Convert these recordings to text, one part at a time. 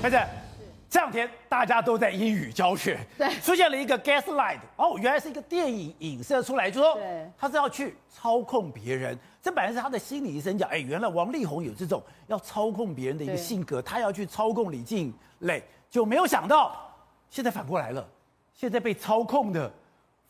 开始，这两天大家都在英语教学，对，出现了一个 gaslight，哦，原来是一个电影影射出来，就说他是要去操控别人。这本来是他的心理医生讲，哎，原来王力宏有这种要操控别人的一个性格，他要去操控李静蕾，就没有想到现在反过来了，现在被操控的。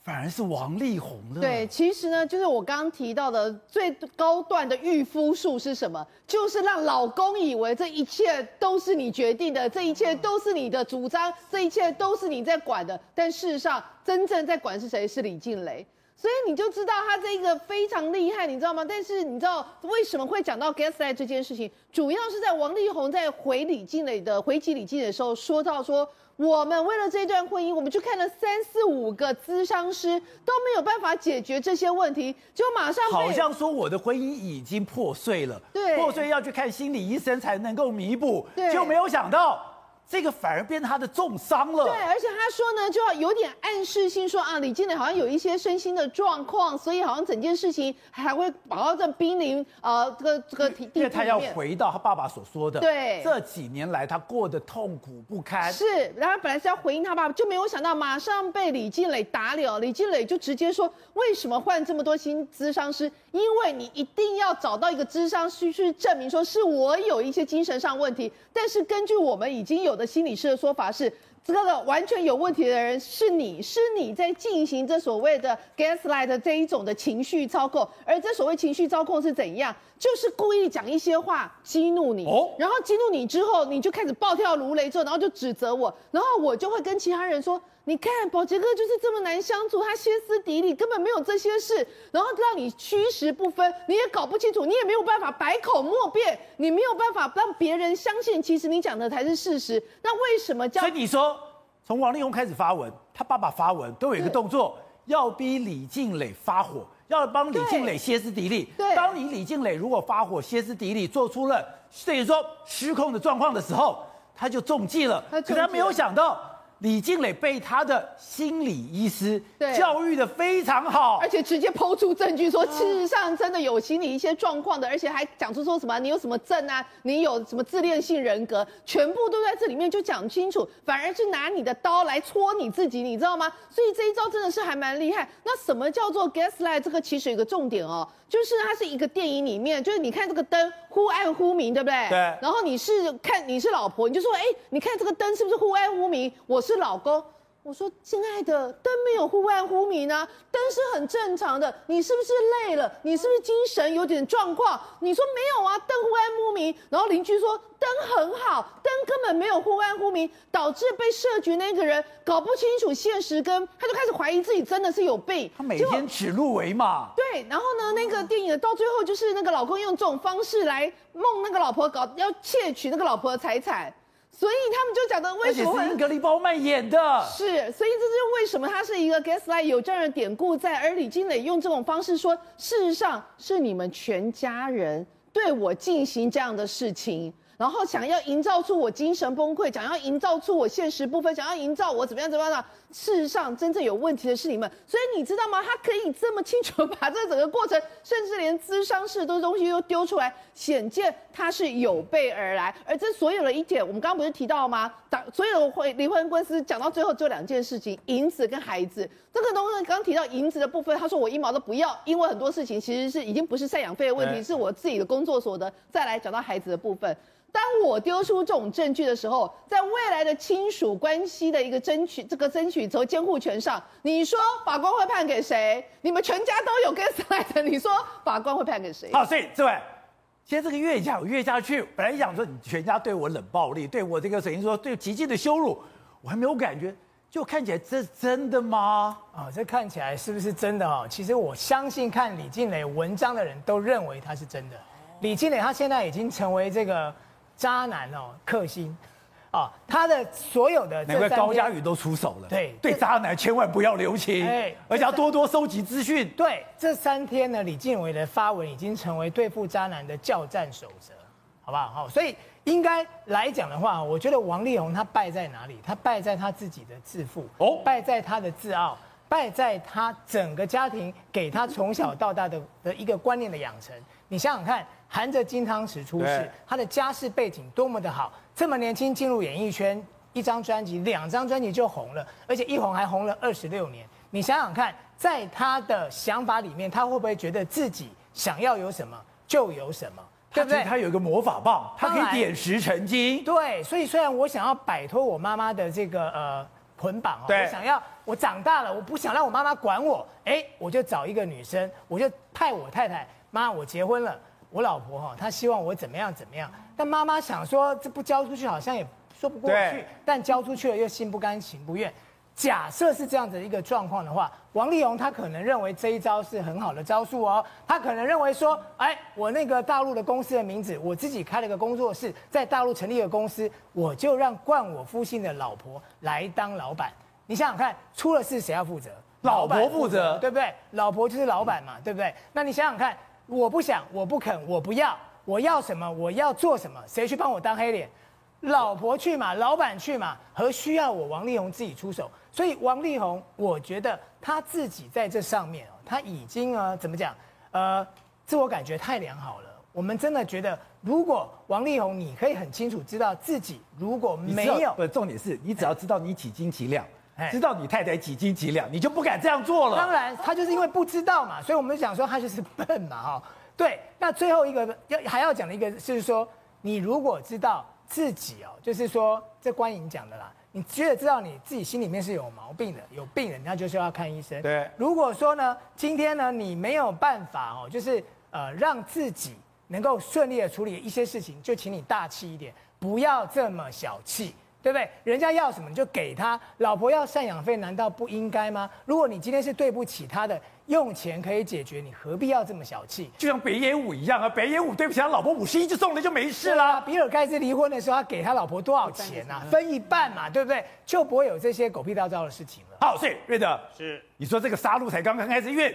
反而是王力宏了。对，其实呢，就是我刚刚提到的最高段的御夫术是什么？就是让老公以为这一切都是你决定的，这一切都是你的主张，这一切都是你在管的。但事实上，真正在管是谁？是李静蕾。所以你就知道他这个非常厉害，你知道吗？但是你知道为什么会讲到 gaslight 这件事情？主要是在王力宏在回李静蕾的回击李静蕾的时候，说到说。我们为了这段婚姻，我们去看了三四五个咨商师，都没有办法解决这些问题，就马上好像说我的婚姻已经破碎了，对，破碎要去看心理医生才能够弥补，对，就没有想到。这个反而变他的重伤了。对，而且他说呢，就要有点暗示性说啊，李靓蕾好像有一些身心的状况，所以好像整件事情还会跑到这濒临呃这个这个地因为他要回到他爸爸所说的，对，这几年来他过得痛苦不堪。是，然后本来是要回应他爸爸，就没有想到马上被李靓蕾打脸。李靓蕾就直接说，为什么换这么多新咨商师？因为你一定要找到一个咨商师去证明说是我有一些精神上问题，但是根据我们已经有的心理师的说法是，这个完全有问题的人是你，是你在进行这所谓的 gaslight 这一种的情绪操控，而这所谓情绪操控是怎样？就是故意讲一些话激怒你，然后激怒你之后，你就开始暴跳如雷之后，然后就指责我，然后我就会跟其他人说。你看宝杰哥就是这么难相处，他歇斯底里，根本没有这些事，然后让你虚实不分，你也搞不清楚，你也没有办法百口莫辩，你没有办法让别人相信，其实你讲的才是事实。那为什么叫？所以你说，从王力宏开始发文，他爸爸发文都有一个动作，要逼李静蕾发火，要帮李静蕾歇斯底里。对，当你李静蕾如果发火、歇斯底里，做出了等于说失控的状况的时候，他就中计了。可是他没有想到。李静蕾被他的心理医师教育的非常好，而且直接抛出证据说，事实上真的有心理一些状况的，而且还讲出说什么你有什么症啊，你有什么自恋性人格，全部都在这里面就讲清楚，反而是拿你的刀来戳你自己，你知道吗？所以这一招真的是还蛮厉害。那什么叫做 gaslight？这个其实有个重点哦。就是它是一个电影里面，就是你看这个灯忽暗忽明，对不对？对。然后你是看你是老婆，你就说，哎，你看这个灯是不是忽暗忽明？我是老公。我说，亲爱的，灯没有忽暗忽明啊，灯是很正常的。你是不是累了？你是不是精神有点状况？你说没有啊，灯忽暗忽明。然后邻居说灯很好，灯根本没有忽暗忽明，导致被设局那个人搞不清楚现实跟，他就开始怀疑自己真的是有病。他每天指鹿为马。对，然后呢，那个电影到最后就是那个老公用这种方式来梦那个老婆搞，搞要窃取那个老婆的财产。所以他们就讲的为什么会？是英格丽褒曼演的。是，所以这就是为什么它是一个 gaslight 有这样的典故在，而李金磊用这种方式说，事实上是你们全家人对我进行这样的事情。然后想要营造出我精神崩溃，想要营造出我现实部分，想要营造我怎么样怎么样的。事实上，真正有问题的是你们。所以你知道吗？他可以这么清楚把这整个过程，甚至连咨商室的东西都丢出来，显见他是有备而来。而这所有的一点，我们刚刚不是提到吗？当所有的会离婚官司讲到最后，就两件事情：银子跟孩子。这个东西刚刚提到银子的部分，他说我一毛都不要，因为很多事情其实是已经不是赡养费的问题，是我自己的工作所得。再来讲到孩子的部分。当我丢出这种证据的时候，在未来的亲属关系的一个争取，这个争取和监护权上，你说法官会判给谁？你们全家都有 gaslight，你说法官会判给谁？好，所以这位，现在这个越讲越下去，本来想说你全家对我冷暴力，对我这个等于说对极尽的羞辱，我还没有感觉，就看起来这是真的吗？啊，这看起来是不是真的啊？其实我相信看李静蕾文章的人都认为他是真的。李静蕾她现在已经成为这个。渣男哦，克星，啊，他的所有的，难怪高佳宇都出手了。对，对，渣男千万不要留情，哎，而且要多多收集资讯。对，这三天呢，李靓蕾的发文已经成为对付渣男的教战守则，好不好？好，所以应该来讲的话，我觉得王力宏他败在哪里？他败在他自己的自负，哦，败在他的自傲，败在他整个家庭给他从小到大的的一个观念的养成。你想想看。含着金汤匙出世，他的家世背景多么的好，这么年轻进入演艺圈，一张专辑、两张专辑就红了，而且一红还红了二十六年。你想想看，在他的想法里面，他会不会觉得自己想要有什么就有什么？对不对？他有一个魔法棒，他可以点石成金。对，所以虽然我想要摆脱我妈妈的这个呃捆绑哦，我想要我长大了，我不想让我妈妈管我，哎，我就找一个女生，我就派我太太妈，我结婚了，我老婆哈，她希望我怎么样怎么样，但妈妈想说这不交出去好像也说不过去，但交出去了又心不甘情不愿。假设是这样的一个状况的话，王力宏他可能认为这一招是很好的招数哦。他可能认为说，哎，我那个大陆的公司的名字，我自己开了个工作室，在大陆成立了公司，我就让冠我夫姓的老婆来当老板。你想想看，出了事谁要负责？老婆负责，对不对？老婆就是老板嘛，对不对？那你想想看，我不想，我不肯，我不要，我要什么？我要做什么？谁去帮我当黑脸？老婆去嘛，老板去嘛，何需要我王力宏自己出手？所以王力宏，我觉得他自己在这上面哦，他已经呃怎么讲？呃，自我感觉太良好了。我们真的觉得，如果王力宏，你可以很清楚知道自己如果没有，不，重点是你只要知道你几斤几两，知道你太太几斤几两，你就不敢这样做了。当然，他就是因为不知道嘛，所以我们讲说他就是笨嘛，哈。对，那最后一个要还要讲的一个就是说，你如果知道。自己哦，就是说，这观影讲的啦。你觉得知道你自己心里面是有毛病的，有病人，那就是要看医生。对。如果说呢，今天呢，你没有办法哦，就是呃，让自己能够顺利的处理一些事情，就请你大气一点，不要这么小气。对不对？人家要什么你就给他。老婆要赡养费，难道不应该吗？如果你今天是对不起他的，用钱可以解决，你何必要这么小气？就像北野武一样啊，北野武对不起他老婆五十亿就送了就没事了。比尔盖茨离婚的时候，他给他老婆多少钱啊？分一半嘛，对不对？就不会有这些狗屁倒灶的事情了。好，所以瑞德是你说这个杀戮才刚刚开始，因为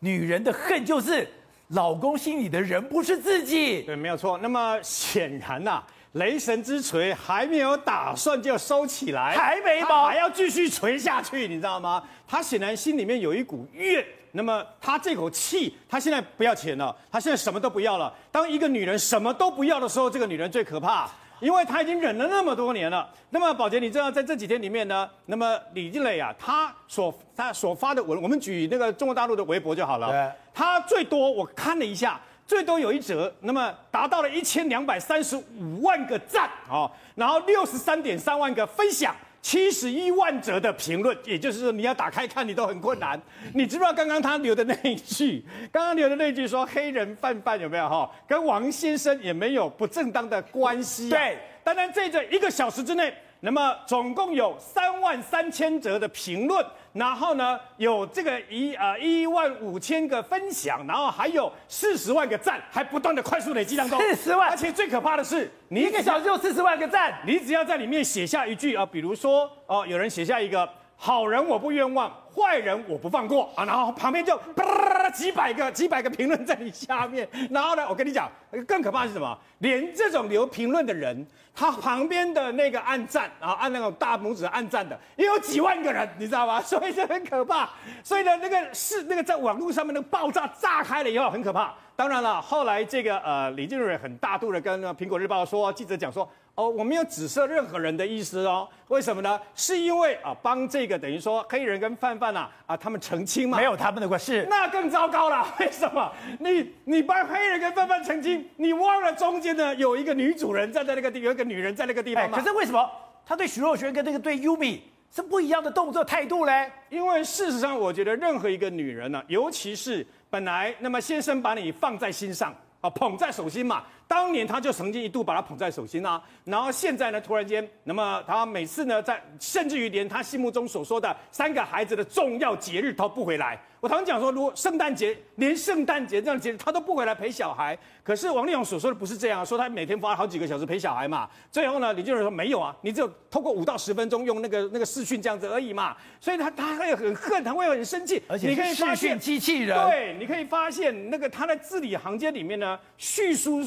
女人的恨就是老公心里的人不是自己。对，没有错。那么显然呐、啊。雷神之锤还没有打算就收起来，还没吧？还要继续锤下去，你知道吗？他显然心里面有一股怨。那么他这口气，他现在不要钱了，他现在什么都不要了。当一个女人什么都不要的时候，这个女人最可怕，因为她已经忍了那么多年了。那么宝杰，你知道在这几天里面呢？那么李靓蕾啊，他所他所发的文，我们举那个中国大陆的微博就好了。对，他最多我看了一下。最多有一折，那么达到了一千两百三十五万个赞哦，然后六十三点三万个分享，七十一万则的评论，也就是说你要打开看你都很困难。你知不知道刚刚他留的那一句？刚刚留的那一句说黑人范范有没有哈？跟王先生也没有不正当的关系。对，当然这这一个小时之内，那么总共有三万三千则的评论。然后呢，有这个一呃一万五千个分享，然后还有四十万个赞，还不断的快速累积当中。四十万，而且最可怕的是，你一个小时就四十万个赞，你只要在里面写下一句啊，比如说哦，有人写下一个好人我不冤枉，坏人我不放过啊，然后旁边就啪几百个几百个评论在你下面，然后呢，我跟你讲，更可怕是什么？连这种留评论的人。他旁边的那个按赞，然后按那种大拇指按赞的，也有几万个人，你知道吗？所以这很可怕。所以呢，那个是那个在网络上面那个爆炸炸开了以后很可怕。当然了，后来这个呃李静蕊很大度的跟苹果日报说，记者讲说。哦，我没有指涉任何人的意思哦。为什么呢？是因为啊，帮这个等于说黑人跟范范呐啊，他们澄清嘛。没有他们的关系，那更糟糕了。为什么？你你帮黑人跟范范澄清，你忘了中间呢有一个女主人站在那个地，有一个女人在那个地方吗？可是为什么他对徐若瑄跟那个对 Yumi 是不一样的动作态度嘞？因为事实上，我觉得任何一个女人呢、啊，尤其是本来那么先生把你放在心上啊，捧在手心嘛。当年他就曾经一度把他捧在手心啊，然后现在呢，突然间，那么他每次呢，在甚至于连他心目中所说的三个孩子的重要节日都不回来。我常常讲说，如果圣诞节连圣诞节这样节日他都不回来陪小孩，可是王力宏所说的不是这样，说他每天花了好几个小时陪小孩嘛。最后呢，李俊仁说没有啊，你只有透过五到十分钟用那个那个视讯这样子而已嘛。所以他他会很恨，他会很生气，而且你可以发现机器人。对，你可以发现那个他在字里行间里面呢，叙述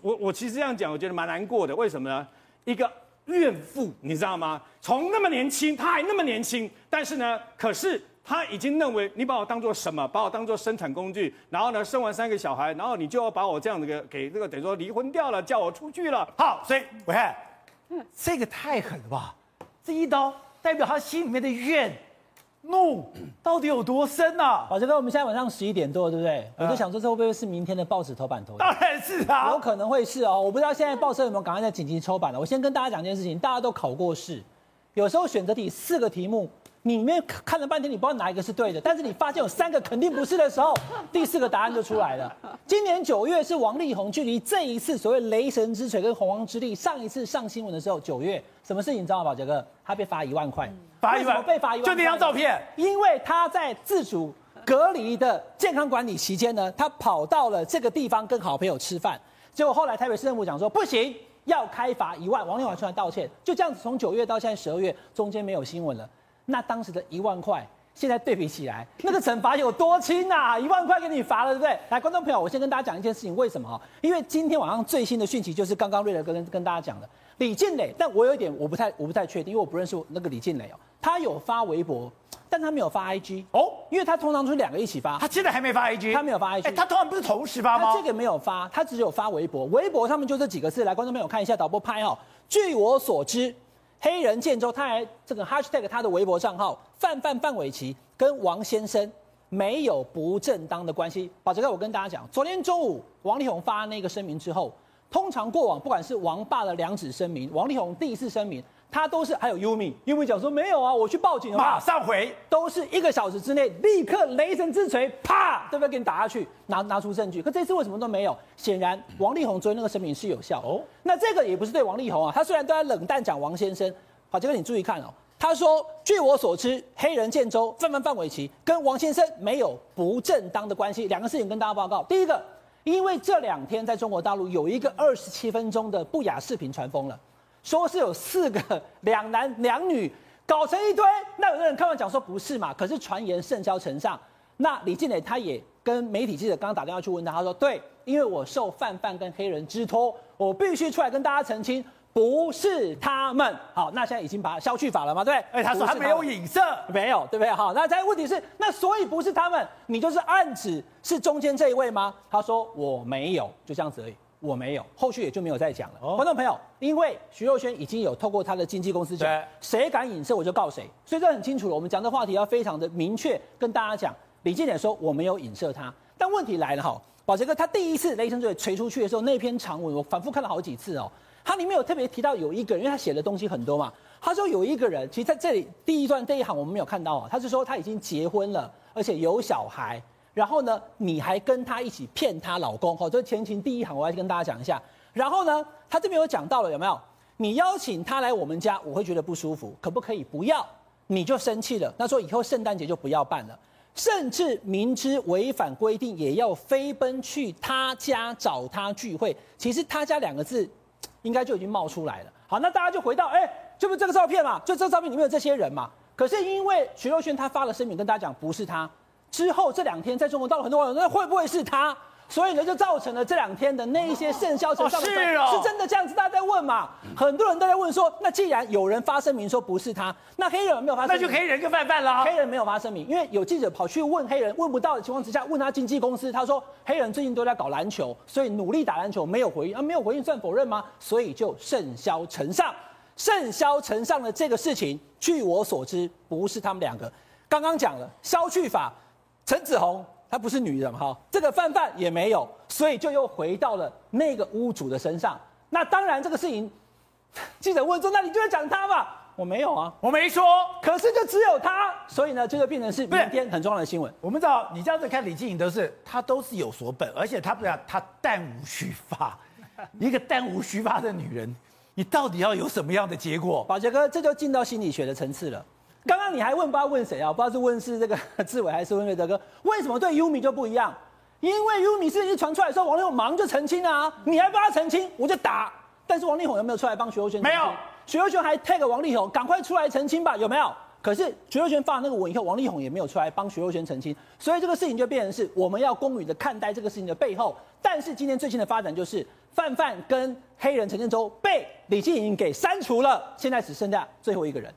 我我其实这样讲，我觉得蛮难过的。为什么呢？一个怨妇，你知道吗？从那么年轻，她还那么年轻，但是呢，可是。她已经认为你把我当做什么？把我当做生产工具，然后呢，生完三个小孩，然后你就要把我这样子给给这个等于说离婚掉了，叫我出去了。好，所以我看这个太狠了吧！这一刀代表她心里面的怨怒 到底有多深啊？宝杰哥，我们现在晚上十一点多，对不对？嗯、我就想说，这会不会是明天的报纸头版头条？当然是啊，有可能会是哦。我不知道现在报社有没有赶快在紧急抽版了。我先跟大家讲一件事情，大家都考过试，有时候选择题四个题目。你里面看了半天，你不知道哪一个是对的，但是你发现有三个肯定不是的时候，第四个答案就出来了。今年九月是王力宏距离这一次所谓雷神之锤跟洪荒之力上一次上新闻的时候，九月什么事情？你知道吗，宝杰哥？他被罚一万块，罚一万，被罚一万，就那张照片，因为他在自主隔离的健康管理期间呢，他跑到了这个地方跟好朋友吃饭，结果后来台北市政府讲说不行，要开罚一万，王力宏出来道歉，就这样子从九月到现在十二月，中间没有新闻了。那当时的一万块，现在对比起来，那个惩罚有多轻啊？一万块给你罚了，对不对？来，观众朋友，我先跟大家讲一件事情，为什么？因为今天晚上最新的讯息就是刚刚瑞德哥跟跟大家讲的李建磊，但我有一点我不太我不太确定，因为我不认识那个李建磊哦。他有发微博，但他没有发 IG 哦，因为他通常都是两个一起发，他现在还没发 IG，他没有发 IG，哎，他通常不是同时发吗？他这个没有发，他只有发微博，微博上面就这几个字。来，观众朋友看一下，导播拍哦。据我所知。黑人建州，他还这个 hashtag 他的微博账号范范范玮琪跟王先生没有不正当的关系。宝杰哥，我跟大家讲，昨天中午王力宏发那个声明之后，通常过往不管是王爸的两纸声明，王力宏第一次声明。他都是还有 Yumi，Yumi 讲说没有啊，我去报警了，马上回，都是一个小时之内立刻雷神之锤，啪，对不对？给你打下去，拿拿出证据。可这次为什么都没有？显然王力宏昨天那个声明是有效哦。那这个也不是对王力宏啊，他虽然都在冷淡讲王先生，好，这个你注意看哦。他说，据我所知，黑人建州范范范玮琪跟王先生没有不正当的关系。两个事情跟大家报告。第一个，因为这两天在中国大陆有一个二十七分钟的不雅视频传疯了。说是有四个 两男两女搞成一堆，那有的人看完讲说不是嘛？可是传言甚嚣尘上，那李静蕾他也跟媒体记者刚刚打电话去问他，他说对，因为我受范范跟黑人之托，我必须出来跟大家澄清，不是他们。好，那现在已经把他消去法了嘛？对，哎，他说他没有影射，没有，对不对？好，那再问题是，那所以不是他们，你就是暗指是中间这一位吗？他说我没有，就这样子而已。我没有，后续也就没有再讲了。哦、观众朋友，因为徐若瑄已经有透过她的经纪公司讲，对谁敢影射我就告谁，所以这很清楚了。我们讲的话题要非常的明确，跟大家讲。李靓蕾说我没有影射他，但问题来了哈，宝杰哥他第一次雷神之锤锤出去的时候，那篇长文我反复看了好几次哦，他里面有特别提到有一个人，因为他写的东西很多嘛，他说有一个人，其实在这里第一段这一行我们没有看到啊，他是说他已经结婚了，而且有小孩。然后呢，你还跟他一起骗她老公，好，这是前情第一行，我要跟大家讲一下。然后呢，他这边有讲到了，有没有？你邀请他来我们家，我会觉得不舒服，可不可以不要？你就生气了，那说以后圣诞节就不要办了，甚至明知违反规定，也要飞奔去他家找他聚会。其实他家两个字，应该就已经冒出来了。好，那大家就回到，哎，这不是这个照片嘛，就这个照片里面有这些人嘛。可是因为徐若瑄她发了声明跟大家讲，不是他。之后这两天在中国到了很多网友说，那会不会是他？所以呢，就造成了这两天的那一些甚嚣尘上的、哦哦、是真的这样子？大家在问嘛？很多人都在问说，那既然有人发声明说不是他，那黑人有没有发声明？那就黑人跟范范了。黑人没有发声明，因为有记者跑去问黑人，问不到的情况之下，问他经纪公司，他说黑人最近都在搞篮球，所以努力打篮球，没有回应啊，没有回应算否认吗？所以就甚嚣尘上，甚嚣尘上的这个事情，据我所知不是他们两个。刚刚讲了消去法。陈子红她不是女人哈，这个范范也没有，所以就又回到了那个屋主的身上。那当然这个事情，记者问说：“那你就要讲他吧？”我没有啊，我没说。可是就只有他，所以呢，这就变成是明天很重要的新闻。我们知道你这样子看李静颖都是，她都是有所本，而且她不要她弹无虚发，一个弹无虚发的女人，你到底要有什么样的结果？宝杰哥，这就进到心理学的层次了。刚刚你还问不知道问谁啊？不知道是问是这个 志伟还是问瑞德哥？为什么对 Yumi 就不一样？因为 Yumi 事情一传出来的时候，王力宏忙就澄清啊！你还帮他澄清，我就打。但是王力宏有没有出来帮徐若瑄？没有，徐若瑄还 tag 王力宏，赶快出来澄清吧？有没有？可是徐若瑄发了那个文以后，王力宏也没有出来帮徐若瑄澄清，所以这个事情就变成是我们要公允的看待这个事情的背后。但是今天最新的发展就是范范跟黑人陈建州被李靓颖给删除了，现在只剩下最后一个人。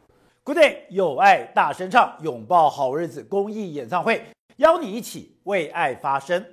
Good day，有爱大声唱，拥抱好日子公益演唱会，邀你一起为爱发声。